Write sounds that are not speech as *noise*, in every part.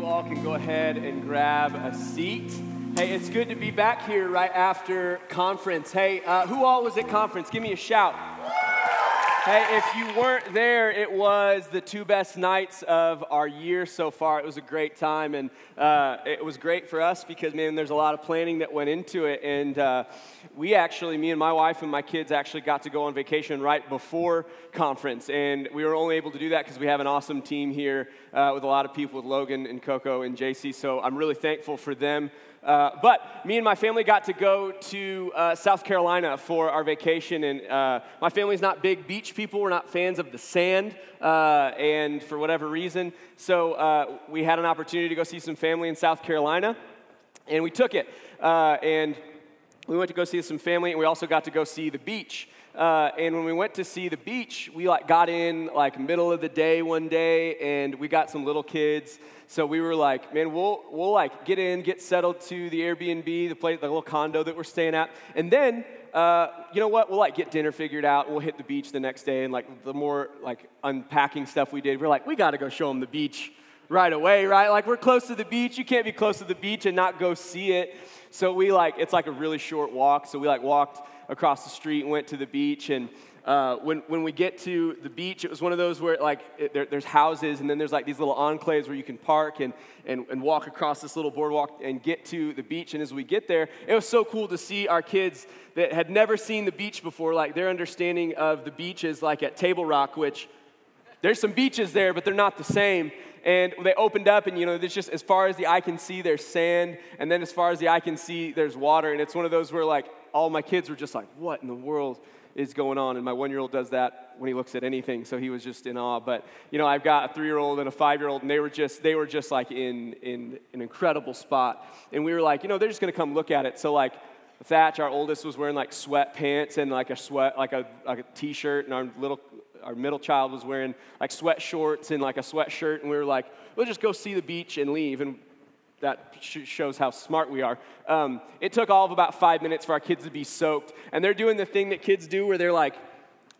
you all can go ahead and grab a seat. Hey, it's good to be back here right after conference. Hey, uh, who all was at conference? Give me a shout. Hey, if you weren't there, it was the two best nights of our year so far. It was a great time, and uh, it was great for us because, man, there's a lot of planning that went into it. And uh, we actually, me and my wife and my kids actually got to go on vacation right before conference. And we were only able to do that because we have an awesome team here uh, with a lot of people with Logan and Coco and JC. So I'm really thankful for them. Uh, but me and my family got to go to uh, South Carolina for our vacation, and uh, my family's not big beach people. We're not fans of the sand, uh, and for whatever reason, so uh, we had an opportunity to go see some family in South Carolina, and we took it. and we went to go see some family, and we also got to go see the beach. Uh, and when we went to see the beach, we like got in like middle of the day one day, and we got some little kids. So we were like, man, we'll we'll like get in, get settled to the Airbnb, the place, the little condo that we're staying at, and then. Uh, you know what? We'll like get dinner figured out. We'll hit the beach the next day, and like the more like unpacking stuff we did, we're like, we got to go show them the beach right away, right? Like we're close to the beach. You can't be close to the beach and not go see it. So we like it's like a really short walk. So we like walked across the street and went to the beach. And uh, when, when we get to the beach, it was one of those where like it, there, there's houses and then there's like these little enclaves where you can park and, and, and walk across this little boardwalk and get to the beach. And as we get there, it was so cool to see our kids that had never seen the beach before, like their understanding of the beach is like at Table Rock, which there's some beaches there, but they're not the same. And they opened up, and you know, there's just as far as the eye can see, there's sand, and then as far as the eye can see, there's water. And it's one of those where like all my kids were just like, what in the world is going on? And my one year old does that when he looks at anything, so he was just in awe. But, you know, I've got a three year old and a five year old, and they were just, they were just like in, in an incredible spot. And we were like, you know, they're just gonna come look at it. So, like, Thatch, our oldest, was wearing like sweatpants and like a sweat, like a, like a t-shirt, and our little, our middle child was wearing like sweat shorts and like a sweatshirt, and we were like, we'll just go see the beach and leave. And that shows how smart we are. Um, it took all of about five minutes for our kids to be soaked. And they're doing the thing that kids do where they're like,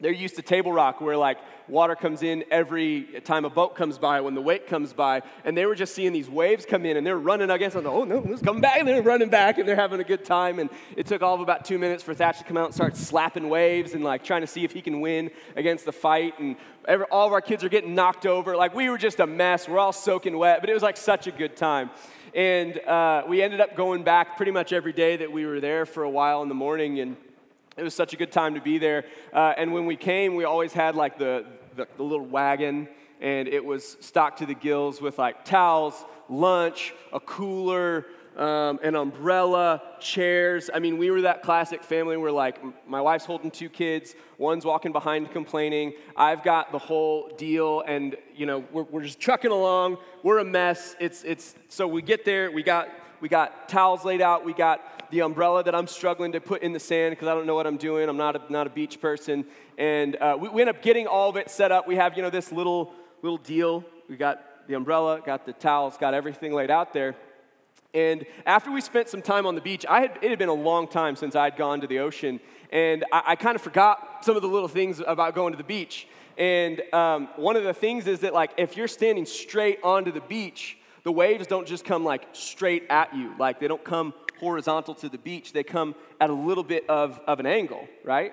they're used to table rock where like water comes in every time a boat comes by when the wake comes by and they were just seeing these waves come in and they're running against them oh no it's coming back and they're running back and they're having a good time and it took all of about two minutes for thatch to come out and start slapping waves and like trying to see if he can win against the fight and every, all of our kids are getting knocked over like we were just a mess we're all soaking wet but it was like such a good time and uh, we ended up going back pretty much every day that we were there for a while in the morning. And it was such a good time to be there. Uh, and when we came, we always had like the, the, the little wagon, and it was stocked to the gills with like towels, lunch, a cooler, um, an umbrella, chairs. I mean, we were that classic family where, like, my wife's holding two kids, one's walking behind complaining. I've got the whole deal, and, you know, we're, we're just trucking along. We're a mess. It's, it's, so we get there, we got, we got towels laid out, we got the umbrella that I'm struggling to put in the sand because I don't know what I'm doing. I'm not a, not a beach person. And uh, we, we end up getting all of it set up. We have, you know, this little, little deal. We got the umbrella, got the towels, got everything laid out there. And after we spent some time on the beach, I had, it had been a long time since I'd gone to the ocean, and I, I kind of forgot some of the little things about going to the beach. And um, one of the things is that, like, if you're standing straight onto the beach, the waves don't just come like straight at you. Like, they don't come horizontal to the beach, they come at a little bit of, of an angle, right?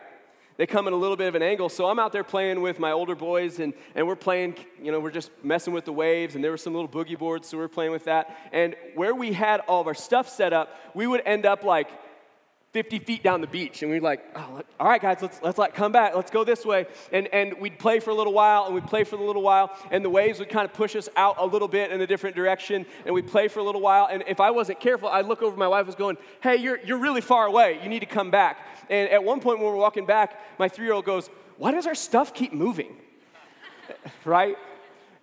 They come in a little bit of an angle. So I'm out there playing with my older boys, and, and we're playing, you know, we're just messing with the waves, and there were some little boogie boards, so we're playing with that. And where we had all of our stuff set up, we would end up like 50 feet down the beach. And we'd like, oh, all right, guys, let's, let's like come back. Let's go this way. And, and we'd play for a little while and we'd play for a little while. And the waves would kind of push us out a little bit in a different direction. And we'd play for a little while. And if I wasn't careful, I'd look over, my wife was going, hey, you're, you're really far away. You need to come back. And at one point when we're walking back, my three year old goes, why does our stuff keep moving? *laughs* right?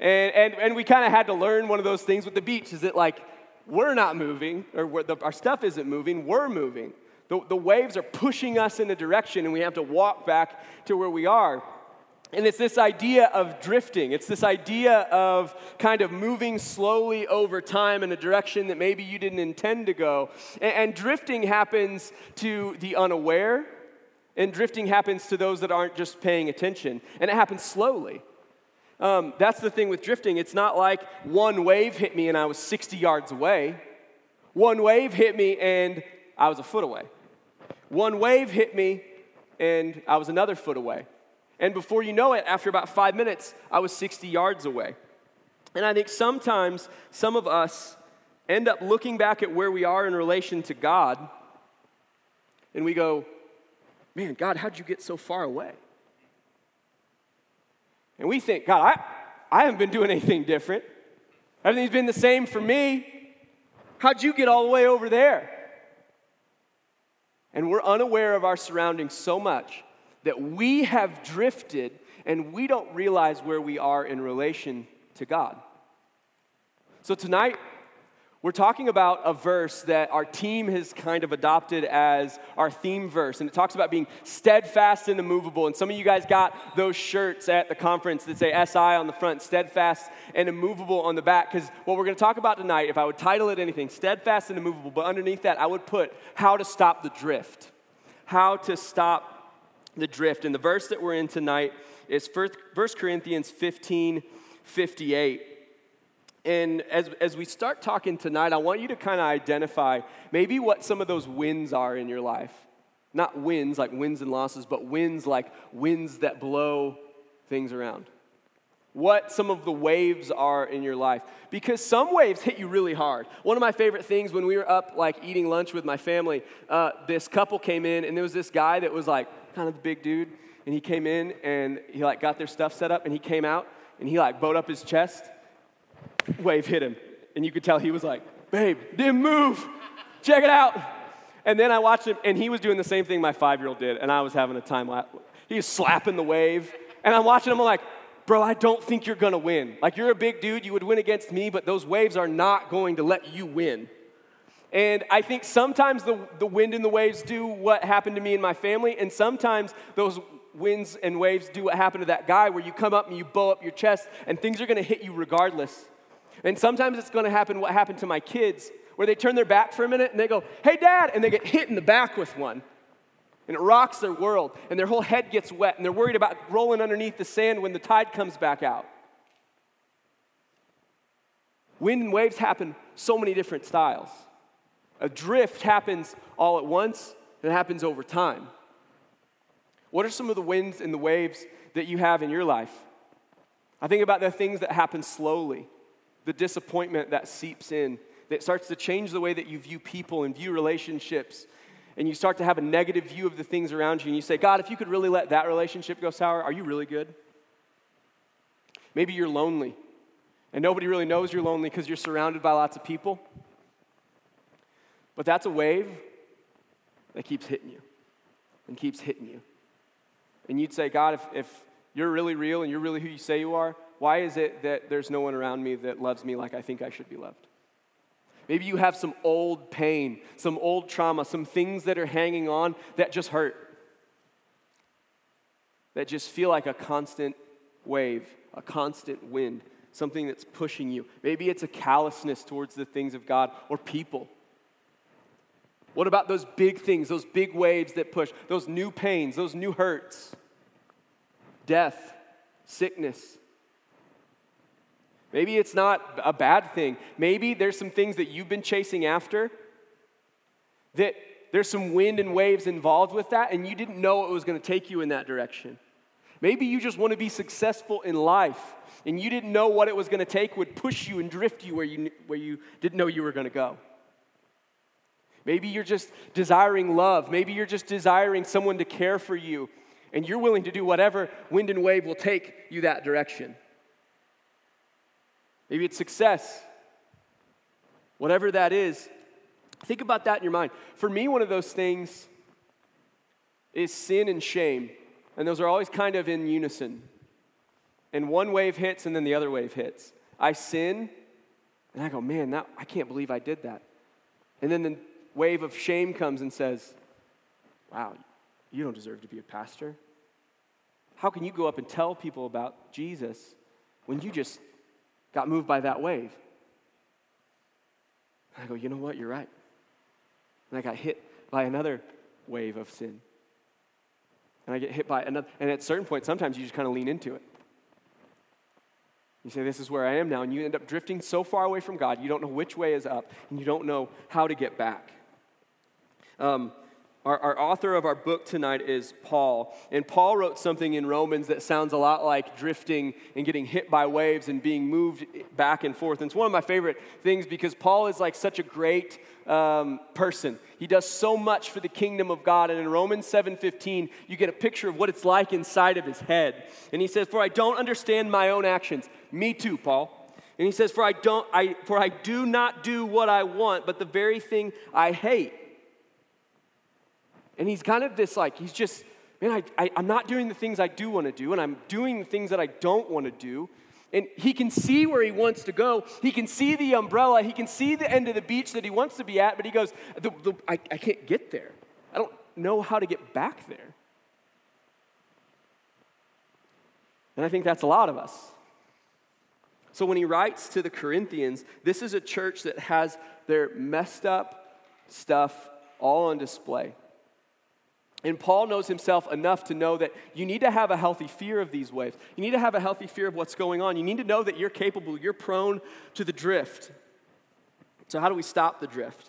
And, and, and we kind of had to learn one of those things with the beach is that like, we're not moving, or the, our stuff isn't moving, we're moving. The, the waves are pushing us in a direction, and we have to walk back to where we are. And it's this idea of drifting. It's this idea of kind of moving slowly over time in a direction that maybe you didn't intend to go. And, and, drifting happens to the unaware, and drifting happens to those that aren't just paying attention. And it happens slowly. Um, that's the thing with drifting. It's not like one wave hit me and I was 60 yards away. One wave hit me and I was a foot away. One wave hit me and I was another foot away. And before you know it, after about five minutes, I was 60 yards away. And I think sometimes some of us end up looking back at where we are in relation to God and we go, Man, God, how'd you get so far away? And we think, God, I, I haven't been doing anything different. Everything's been the same for me. How'd you get all the way over there? And we're unaware of our surroundings so much that we have drifted and we don't realize where we are in relation to God. So tonight, we're talking about a verse that our team has kind of adopted as our theme verse, and it talks about being steadfast and immovable. And some of you guys got those shirts at the conference that say SI on the front, steadfast and immovable on the back. Because what we're going to talk about tonight, if I would title it anything, steadfast and immovable, but underneath that, I would put how to stop the drift. How to stop the drift. And the verse that we're in tonight is 1 Corinthians 15 58. And as, as we start talking tonight, I want you to kind of identify maybe what some of those wins are in your life. Not wins like wins and losses, but wins like winds that blow things around. What some of the waves are in your life. Because some waves hit you really hard. One of my favorite things when we were up, like eating lunch with my family, uh, this couple came in, and there was this guy that was like kind of the big dude. And he came in and he like got their stuff set up, and he came out and he like bowed up his chest wave hit him. And you could tell he was like, babe, didn't move. Check it out. And then I watched him, and he was doing the same thing my five year old did, and I was having a time. He was slapping the wave. And I'm watching him, I'm like, bro, I don't think you're gonna win. Like, you're a big dude, you would win against me, but those waves are not going to let you win. And I think sometimes the, the wind and the waves do what happened to me and my family, and sometimes those winds and waves do what happened to that guy where you come up and you bow up your chest, and things are gonna hit you regardless. And sometimes it's going to happen what happened to my kids, where they turn their back for a minute and they go, hey, dad, and they get hit in the back with one. And it rocks their world, and their whole head gets wet, and they're worried about rolling underneath the sand when the tide comes back out. Wind and waves happen so many different styles. A drift happens all at once, and it happens over time. What are some of the winds and the waves that you have in your life? I think about the things that happen slowly the disappointment that seeps in, that starts to change the way that you view people and view relationships. And you start to have a negative view of the things around you. And you say, God, if you could really let that relationship go sour, are you really good? Maybe you're lonely. And nobody really knows you're lonely because you're surrounded by lots of people. But that's a wave that keeps hitting you and keeps hitting you. And you'd say, God, if, if you're really real and you're really who you say you are, why is it that there's no one around me that loves me like I think I should be loved? Maybe you have some old pain, some old trauma, some things that are hanging on that just hurt, that just feel like a constant wave, a constant wind, something that's pushing you. Maybe it's a callousness towards the things of God or people. What about those big things, those big waves that push, those new pains, those new hurts? Death, sickness, Maybe it's not a bad thing. Maybe there's some things that you've been chasing after that there's some wind and waves involved with that, and you didn't know it was going to take you in that direction. Maybe you just want to be successful in life, and you didn't know what it was going to take would push you and drift you where you, where you didn't know you were going to go. Maybe you're just desiring love. Maybe you're just desiring someone to care for you, and you're willing to do whatever wind and wave will take you that direction. Maybe it's success. Whatever that is, think about that in your mind. For me, one of those things is sin and shame. And those are always kind of in unison. And one wave hits and then the other wave hits. I sin and I go, man, that, I can't believe I did that. And then the wave of shame comes and says, wow, you don't deserve to be a pastor. How can you go up and tell people about Jesus when you just got moved by that wave. And I go, you know what? You're right. And I got hit by another wave of sin. And I get hit by another. And at a certain point, sometimes you just kind of lean into it. You say, This is where I am now. And you end up drifting so far away from God, you don't know which way is up, and you don't know how to get back. Um, our, our, author of our book tonight is Paul. And Paul wrote something in Romans that sounds a lot like drifting and getting hit by waves and being moved back and forth. And it's one of my favorite things because Paul is like such a great um, person. He does so much for the kingdom of God. And in Romans 7:15, you get a picture of what it's like inside of his head. And he says, For I don't understand my own actions. Me too, Paul. And he says, For I don't I for I do not do what I want, but the very thing I hate. And he's kind of this like, he's just, man, I, I, I'm not doing the things I do want to do, and I'm doing the things that I don't want to do. And he can see where he wants to go. He can see the umbrella. He can see the end of the beach that he wants to be at, but he goes, the, the, I, I can't get there. I don't know how to get back there. And I think that's a lot of us. So when he writes to the Corinthians, this is a church that has their messed up stuff all on display. And Paul knows himself enough to know that you need to have a healthy fear of these waves. You need to have a healthy fear of what's going on. You need to know that you're capable, you're prone to the drift. So, how do we stop the drift?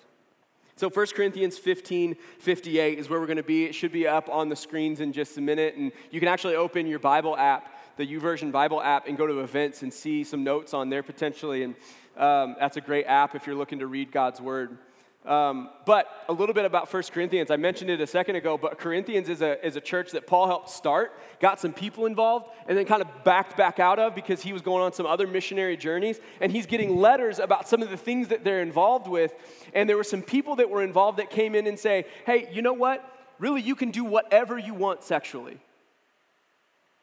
So 1 Corinthians 15, 58 is where we're going to be. It should be up on the screens in just a minute. And you can actually open your Bible app, the YouVersion Bible app, and go to events and see some notes on there potentially. And um, that's a great app if you're looking to read God's Word. Um, but a little bit about 1 Corinthians. I mentioned it a second ago, but Corinthians is a, is a church that Paul helped start, got some people involved, and then kind of backed back out of because he was going on some other missionary journeys. And he's getting letters about some of the things that they're involved with. And there were some people that were involved that came in and say, hey, you know what? Really, you can do whatever you want sexually.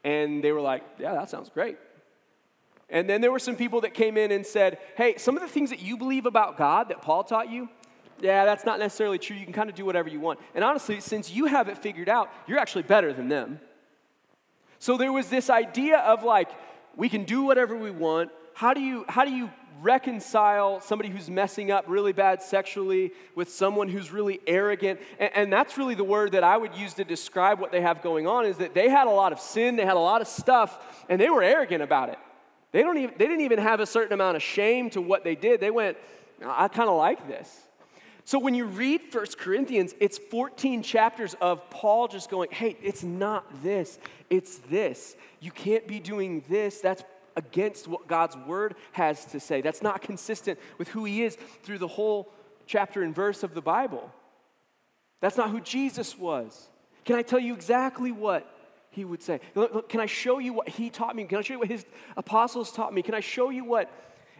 And they were like, yeah, that sounds great. And then there were some people that came in and said, hey, some of the things that you believe about God that Paul taught you, yeah, that's not necessarily true. You can kind of do whatever you want. And honestly, since you have it figured out, you're actually better than them. So there was this idea of like, we can do whatever we want. How do you, how do you reconcile somebody who's messing up really bad sexually with someone who's really arrogant? And, and that's really the word that I would use to describe what they have going on is that they had a lot of sin, they had a lot of stuff, and they were arrogant about it. They, don't even, they didn't even have a certain amount of shame to what they did. They went, I kind of like this. So when you read First Corinthians, it's 14 chapters of Paul just going, hey, it's not this, it's this. You can't be doing this. That's against what God's word has to say. That's not consistent with who he is through the whole chapter and verse of the Bible. That's not who Jesus was. Can I tell you exactly what he would say? Can I show you what he taught me? Can I show you what his apostles taught me? Can I show you what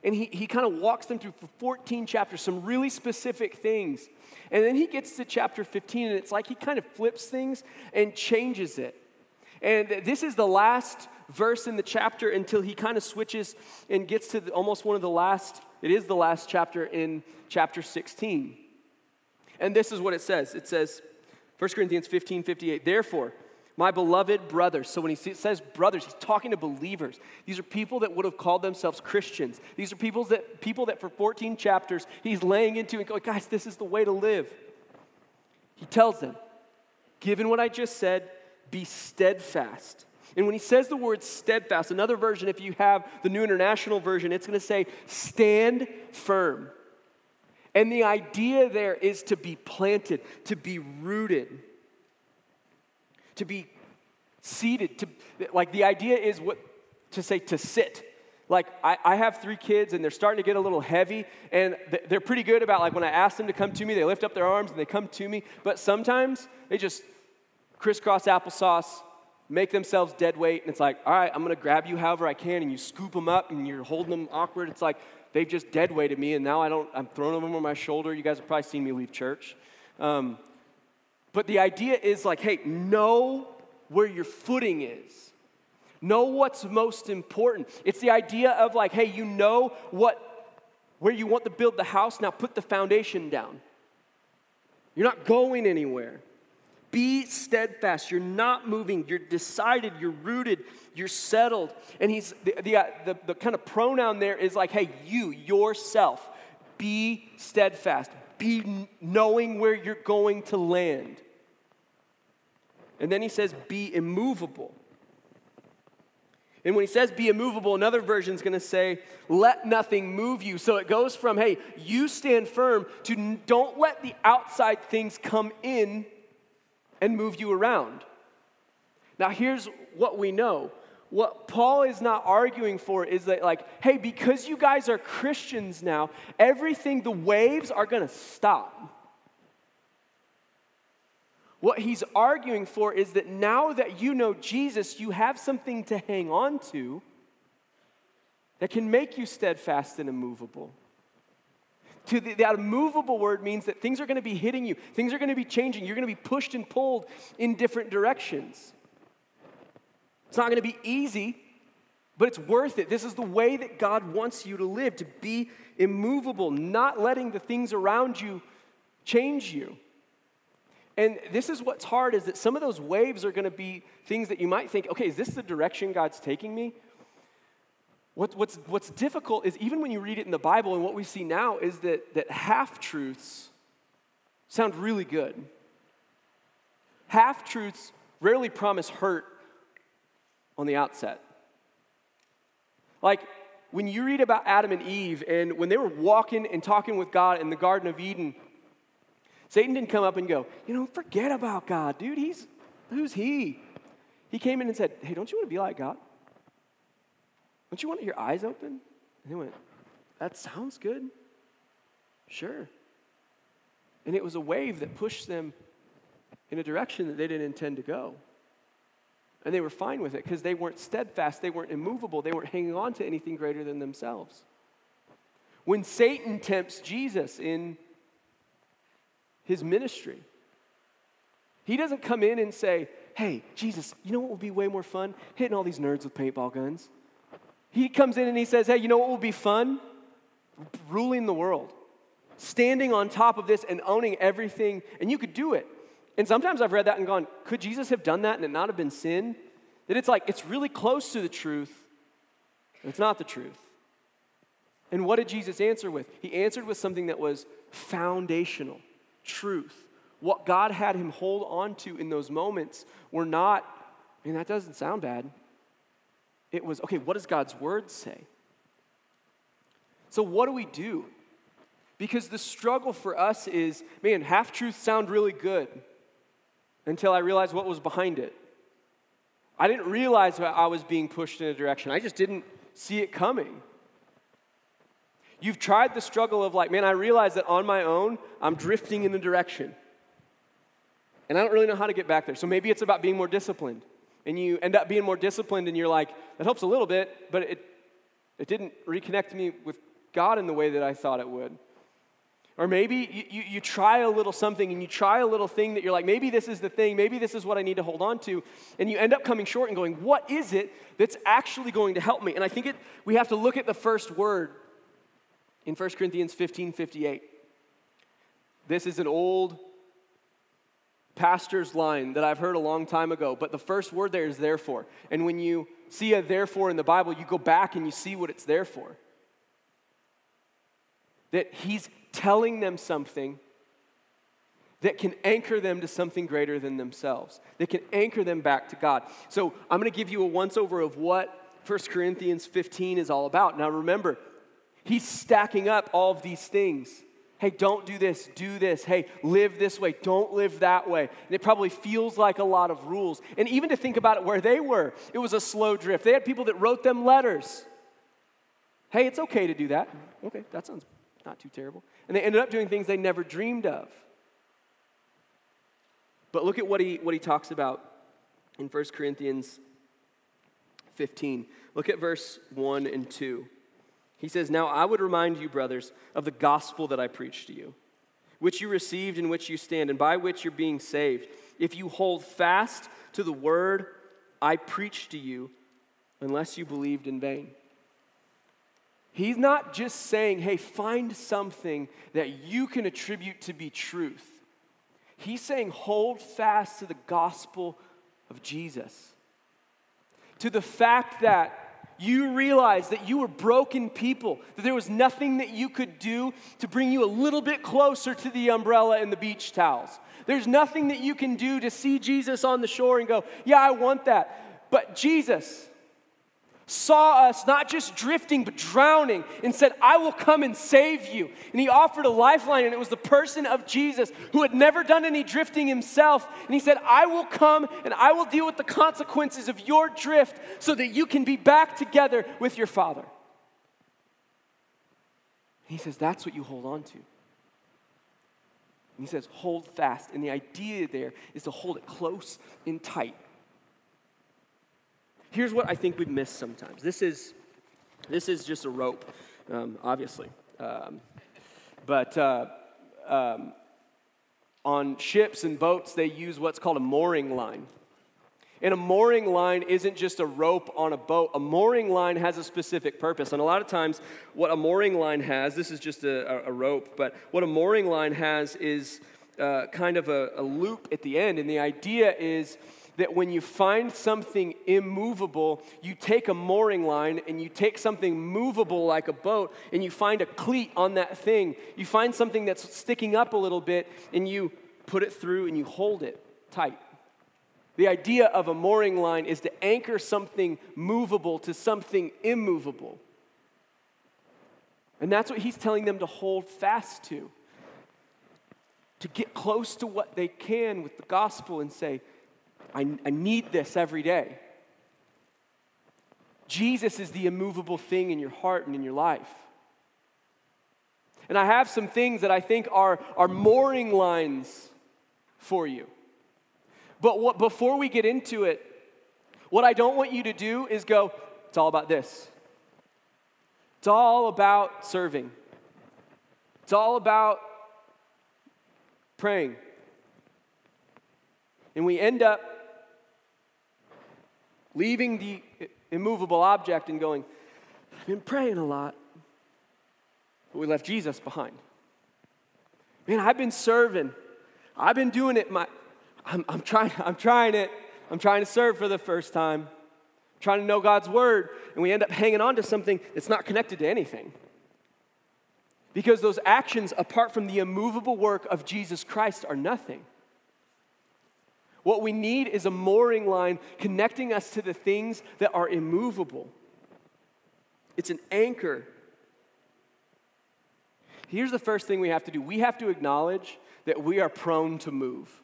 and he, he kind of walks them through for 14 chapters, some really specific things. And then he gets to chapter 15, and it's like he kind of flips things and changes it. And this is the last verse in the chapter until he kind of switches and gets to the, almost one of the last, it is the last chapter in chapter 16. And this is what it says it says, 1 Corinthians 15 58, therefore, my beloved brothers. So when he says brothers, he's talking to believers. These are people that would have called themselves Christians. These are people that, people that for 14 chapters he's laying into and going, guys, this is the way to live. He tells them, given what I just said, be steadfast. And when he says the word steadfast, another version, if you have the New International Version, it's going to say stand firm. And the idea there is to be planted, to be rooted to be seated, to like the idea is what to say to sit. Like I, I have three kids and they're starting to get a little heavy, and they're pretty good about like when I ask them to come to me, they lift up their arms and they come to me. But sometimes they just crisscross applesauce, make themselves dead weight, and it's like, all right, I'm gonna grab you however I can, and you scoop them up and you're holding them awkward. It's like they've just dead weighted me, and now I don't. I'm throwing them on my shoulder. You guys have probably seen me leave church. Um, but the idea is like, hey, know where your footing is. Know what's most important. It's the idea of like, hey, you know what where you want to build the house, now put the foundation down. You're not going anywhere. Be steadfast. You're not moving. You're decided. You're rooted. You're settled. And he's the, the, uh, the, the kind of pronoun there is like, hey, you, yourself, be steadfast be knowing where you're going to land. And then he says, be immovable. And when he says be immovable, another version is going to say, let nothing move you. So it goes from, hey, you stand firm to don't let the outside things come in and move you around. Now, here's what we know. What Paul is not arguing for is that, like, hey, because you guys are Christians now, everything, the waves are going to stop. What he's arguing for is that now that you know Jesus, you have something to hang on to that can make you steadfast and immovable. To the, that immovable word means that things are going to be hitting you, things are going to be changing, you're going to be pushed and pulled in different directions. It's not going to be easy, but it's worth it. This is the way that God wants you to live, to be immovable, not letting the things around you change you. And this is what's hard is that some of those waves are going to be things that you might think, okay, is this the direction God's taking me? What, what's, what's difficult is even when you read it in the Bible, and what we see now is that, that half truths sound really good. Half truths rarely promise hurt on the outset. Like when you read about Adam and Eve, and when they were walking and talking with God in the Garden of Eden, Satan didn't come up and go, you know, forget about God, dude. He's, who's he? He came in and said, hey, don't you want to be like God? Don't you want your eyes open? And he went, that sounds good. Sure. And it was a wave that pushed them in a direction that they didn't intend to go. And they were fine with it because they weren't steadfast, they weren't immovable, they weren't hanging on to anything greater than themselves. When Satan tempts Jesus in his ministry. He doesn't come in and say, Hey, Jesus, you know what would be way more fun? Hitting all these nerds with paintball guns. He comes in and he says, Hey, you know what will be fun? Ruling the world, standing on top of this and owning everything, and you could do it. And sometimes I've read that and gone, Could Jesus have done that and it not have been sin? That it's like, it's really close to the truth, but it's not the truth. And what did Jesus answer with? He answered with something that was foundational truth. What God had him hold on to in those moments were not, I mean, that doesn't sound bad. It was, okay, what does God's word say? So, what do we do? Because the struggle for us is, man, half truths sound really good until I realized what was behind it. I didn't realize I was being pushed in a direction, I just didn't see it coming. You've tried the struggle of like, man, I realize that on my own, I'm drifting in a direction. And I don't really know how to get back there. So maybe it's about being more disciplined. And you end up being more disciplined, and you're like, that helps a little bit, but it, it didn't reconnect me with God in the way that I thought it would. Or maybe you, you, try a little something and you try a little thing that you're like, maybe this is the thing, maybe this is what I need to hold on to. And you end up coming short and going, what is it that's actually going to help me? And I think it, we have to look at the first word in 1 Corinthians 15 58. This is an old pastor's line that I've heard a long time ago, but the first word there is therefore. And when you see a therefore in the Bible, you go back and you see what it's there for. That he's telling them something that can anchor them to something greater than themselves, that can anchor them back to God. So I'm going to give you a once over of what 1 Corinthians 15 is all about. Now remember, He's stacking up all of these things. Hey, don't do this, do this. Hey, live this way, don't live that way. And it probably feels like a lot of rules. And even to think about it where they were, it was a slow drift. They had people that wrote them letters. Hey, it's okay to do that. Okay, that sounds not too terrible. And they ended up doing things they never dreamed of. But look at what he, what he talks about in 1 Corinthians 15. Look at verse 1 and 2. He says, Now I would remind you, brothers, of the gospel that I preached to you, which you received, in which you stand, and by which you're being saved. If you hold fast to the word I preached to you, unless you believed in vain. He's not just saying, hey, find something that you can attribute to be truth. He's saying, hold fast to the gospel of Jesus. To the fact that you realized that you were broken people, that there was nothing that you could do to bring you a little bit closer to the umbrella and the beach towels. There's nothing that you can do to see Jesus on the shore and go, Yeah, I want that. But Jesus, saw us not just drifting, but drowning, and said, I will come and save you. And he offered a lifeline, and it was the person of Jesus who had never done any drifting himself. And he said, I will come and I will deal with the consequences of your drift so that you can be back together with your Father. And he says, That's what you hold on to. And he says, Hold fast. And the idea there is to hold it close and tight here's what I think we miss sometimes. This is, this is just a rope, um, obviously. Um, but uh, um, on ships and boats, they use what's called a mooring line. And a mooring line isn't just a rope on a boat. A mooring line has a specific purpose. And a lot of times, what a mooring line has, this is just a, a rope, but what a mooring line has is uh, kind of a, a loop at the end. And the idea is that when you find something immovable, you take a mooring line and you take something movable like a boat and you find a cleat on that thing. You find something that's sticking up a little bit and you put it through and you hold it tight. The idea of a mooring line is to anchor something movable to something immovable. And that's what he's telling them to hold fast to. To get close to what they can with the gospel and say, I, I need this every day. Jesus is the immovable thing in your heart and in your life. And I have some things that I think are, are mooring lines for you. But what, before we get into it, what I don't want you to do is go, it's all about this. It's all about serving. It's all about praying. And we end up leaving the immovable object and going, I've been praying a lot. But we left Jesus behind. Man, I've been serving. I've been doing it. My, I'm, I'm, trying, I'm trying it. I'm trying to serve for the first time. I'm trying to know God's word. And we end up hanging on to something that's not connected to anything. Because those actions, apart from the immovable work of Jesus Christ, are nothing. What we need is a mooring line connecting us to the things that are immovable. It's an anchor. Here's the first thing we have to do we have to acknowledge that we are prone to move.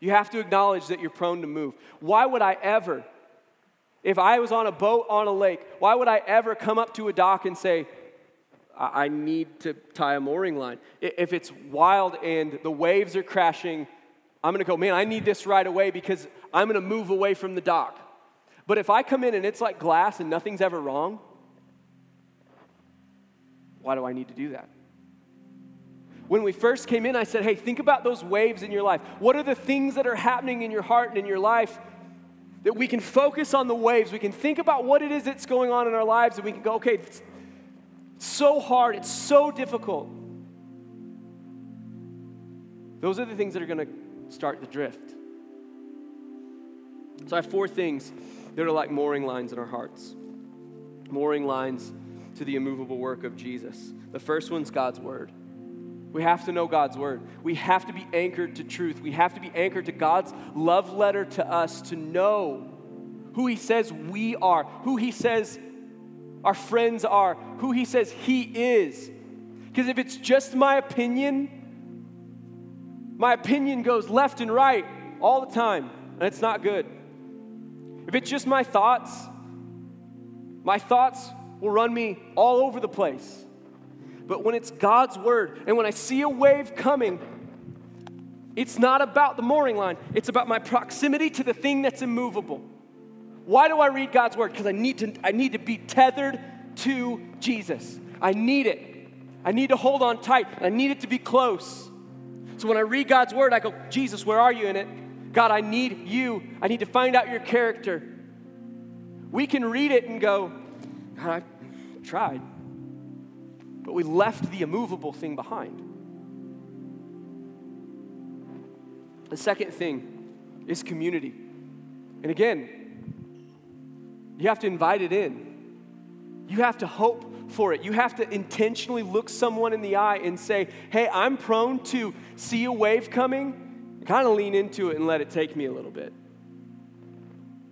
You have to acknowledge that you're prone to move. Why would I ever, if I was on a boat on a lake, why would I ever come up to a dock and say, I need to tie a mooring line? If it's wild and the waves are crashing I'm going to go, man, I need this right away because I'm going to move away from the dock. But if I come in and it's like glass and nothing's ever wrong, why do I need to do that? When we first came in, I said, hey, think about those waves in your life. What are the things that are happening in your heart and in your life that we can focus on the waves? We can think about what it is that's going on in our lives and we can go, okay, it's so hard, it's so difficult. Those are the things that are going to start the drift. So I have four things that are like mooring lines in our hearts. Mooring lines to the immovable work of Jesus. The first one's God's word. We have to know God's word. We have to be anchored to truth. We have to be anchored to God's love letter to us to know who He says we are, who He says our friends are, who He says He is. Because if it's just my opinion, my opinion goes left and right all the time, and it's not good. If it's just my thoughts, my thoughts will run me all over the place. But when it's God's word, and when I see a wave coming, it's not about the mooring line, it's about my proximity to the thing that's immovable. Why do I read God's word? Because I need to I need to be tethered to Jesus. I need it. I need to hold on tight. I need it to be close. So when I read God's word, I go, Jesus, where are you in it? God, I need you. I need to find out your character. We can read it and go, God, I tried. But we left the immovable thing behind. The second thing is community. And again, you have to invite it in. You have to hope for it. You have to intentionally look someone in the eye and say, Hey, I'm prone to see a wave coming, kind of lean into it and let it take me a little bit.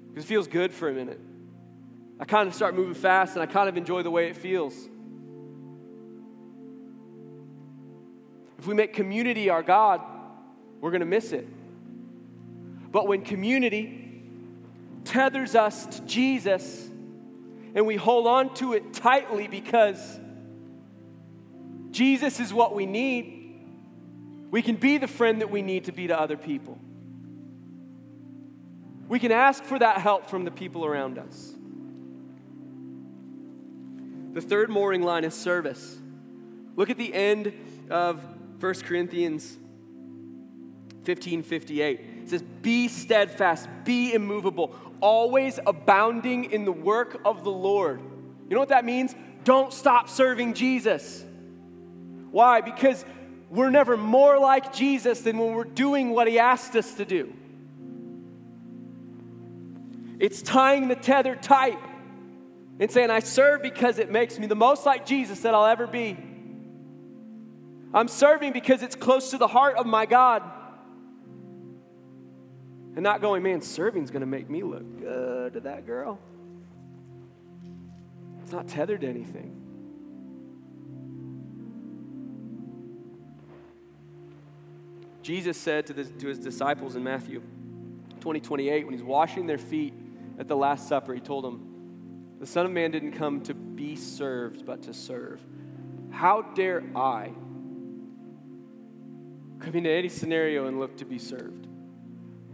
Because it feels good for a minute. I kind of start moving fast and I kind of enjoy the way it feels. If we make community our God, we're going to miss it. But when community tethers us to Jesus and we hold on to it tightly because Jesus is what we need, we can be the friend that we need to be to other people. We can ask for that help from the people around us. The third mooring line is service. Look at the end of 1 Corinthians 15 58. It says, Be steadfast, be immovable, always abounding in the work of the Lord. You know what that means? Don't stop serving Jesus. Why? Because we're never more like Jesus than when we're doing what he asked us to do. It's tying the tether tight and saying, I serve because it makes me the most like Jesus that I'll ever be. I'm serving because it's close to the heart of my God. And not going, man, serving's going to make me look good to that girl. It's not tethered to anything. Jesus said to, the, to his disciples in Matthew 20, 28, when he's washing their feet at the Last Supper, he told them, The Son of Man didn't come to be served, but to serve. How dare I come into any scenario and look to be served?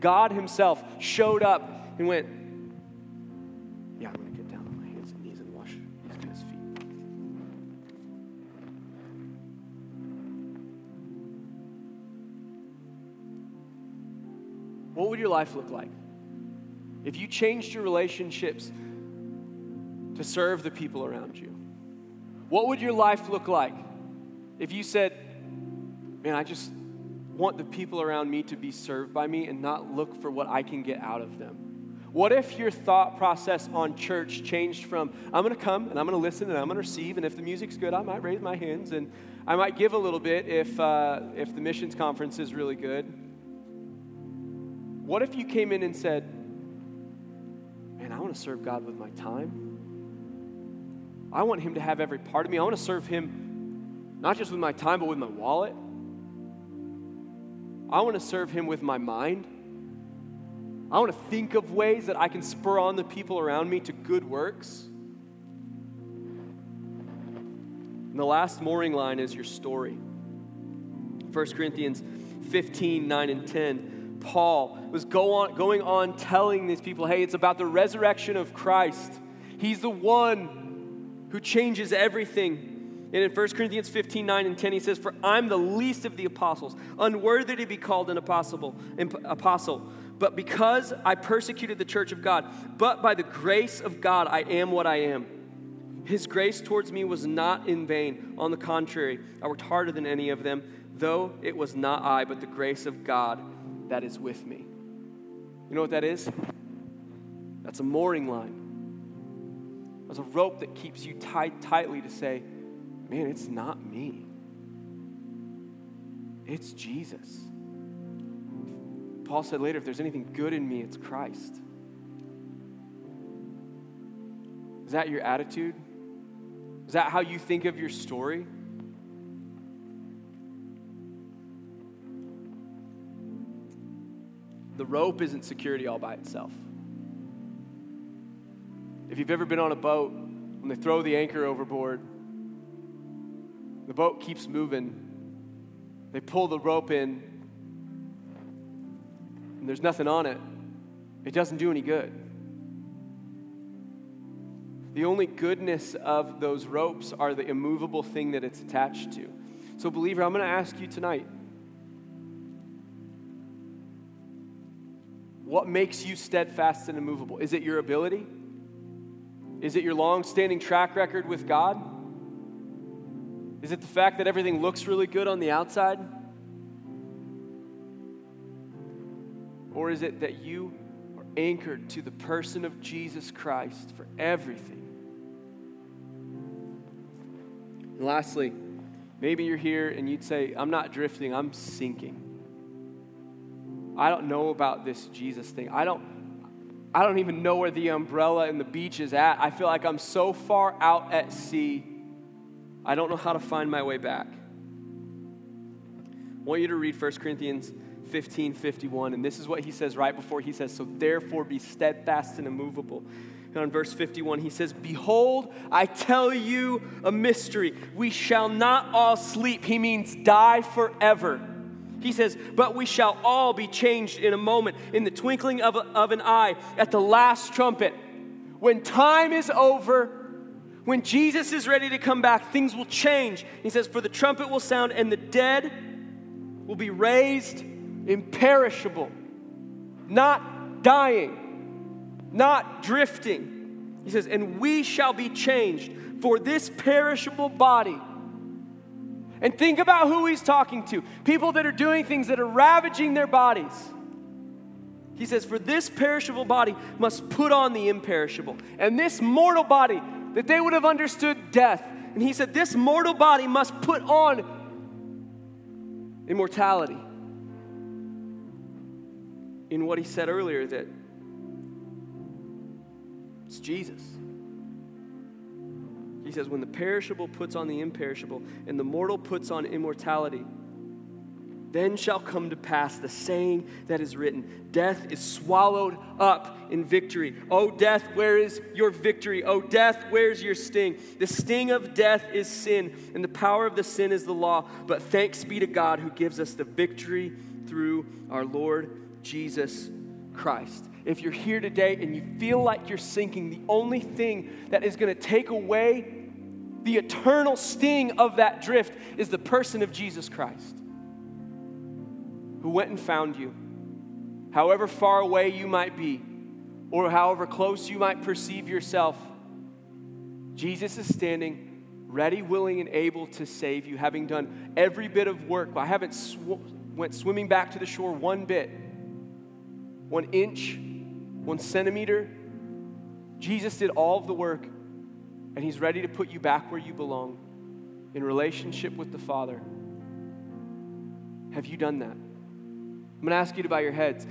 God Himself showed up and went, Yeah, I'm going to get down on my hands and knees and wash these guys' feet. What would your life look like if you changed your relationships to serve the people around you? What would your life look like if you said, Man, I just want the people around me to be served by me and not look for what I can get out of them? What if your thought process on church changed from, I'm going to come and I'm going to listen and I'm going to receive, and if the music's good, I might raise my hands and I might give a little bit if, uh, if the missions conference is really good? What if you came in and said, Man, I want to serve God with my time? I want Him to have every part of me. I want to serve Him not just with my time, but with my wallet. I want to serve Him with my mind. I want to think of ways that I can spur on the people around me to good works. And the last mooring line is your story. 1 Corinthians 15, 9, and 10. Paul was go on, going on telling these people, hey, it's about the resurrection of Christ. He's the one who changes everything. And in 1 Corinthians 15, 9 and 10, he says, For I'm the least of the apostles, unworthy to be called an apostle, apostle. But because I persecuted the church of God, but by the grace of God, I am what I am. His grace towards me was not in vain. On the contrary, I worked harder than any of them, though it was not I, but the grace of God that is with me. You know what that is? That's a mooring line. That's a rope that keeps you tied tightly to say, man, it's not me. It's Jesus. Paul said later, if there's anything good in me, it's Christ. Is that your attitude? Is that how you think of your story? The rope isn't security all by itself. If you've ever been on a boat, when they throw the anchor overboard, the boat keeps moving. They pull the rope in, and there's nothing on it. It doesn't do any good. The only goodness of those ropes are the immovable thing that it's attached to. So, believer, I'm going to ask you tonight what makes you steadfast and immovable? Is it your ability? Is it your long standing track record with God? Is it the fact that everything looks really good on the outside? Or is it that you are anchored to the person of Jesus Christ for everything? And lastly, maybe you're here and you'd say, I'm not drifting, I'm sinking. I don't know about this Jesus thing. I don't I don't even know where the umbrella and the beach is at. I feel like I'm so far out at sea, I don't know how to find my way back. I want you to read 1 Corinthians 15 51, and this is what he says right before he says, So therefore be steadfast and immovable. And on verse 51, he says, Behold, I tell you a mystery. We shall not all sleep. He means die forever. He says, But we shall all be changed in a moment, in the twinkling of, a, of an eye, at the last trumpet. When time is over, when Jesus is ready to come back, things will change. He says, For the trumpet will sound, and the dead will be raised imperishable, not dying, not drifting. He says, And we shall be changed for this perishable body and think about who he's talking to people that are doing things that are ravaging their bodies. He says, For this perishable body must put on the imperishable. And this mortal body, that they would have understood death. And he said, This mortal body must put on immortality. In what he said earlier, that it's Jesus. He says, When the perishable puts on the imperishable, and the mortal puts on immortality, then shall come to pass the saying that is written Death is swallowed up in victory. O death, where is your victory? O death, where's your sting? The sting of death is sin, and the power of the sin is the law. But thanks be to God who gives us the victory through our Lord Jesus Christ. If you're here today and you feel like you're sinking, the only thing that is going to take away the eternal sting of that drift is the person of Jesus Christ, who went and found you, however far away you might be, or however close you might perceive yourself. Jesus is standing ready, willing, and able to save you, having done every bit of work. I haven't sw- went swimming back to the shore one bit, one inch, one centimeter. Jesus did all of the work and He's ready to put you back where you belong in relationship with the Father. Have you done that? I'm going to ask you to bow your heads.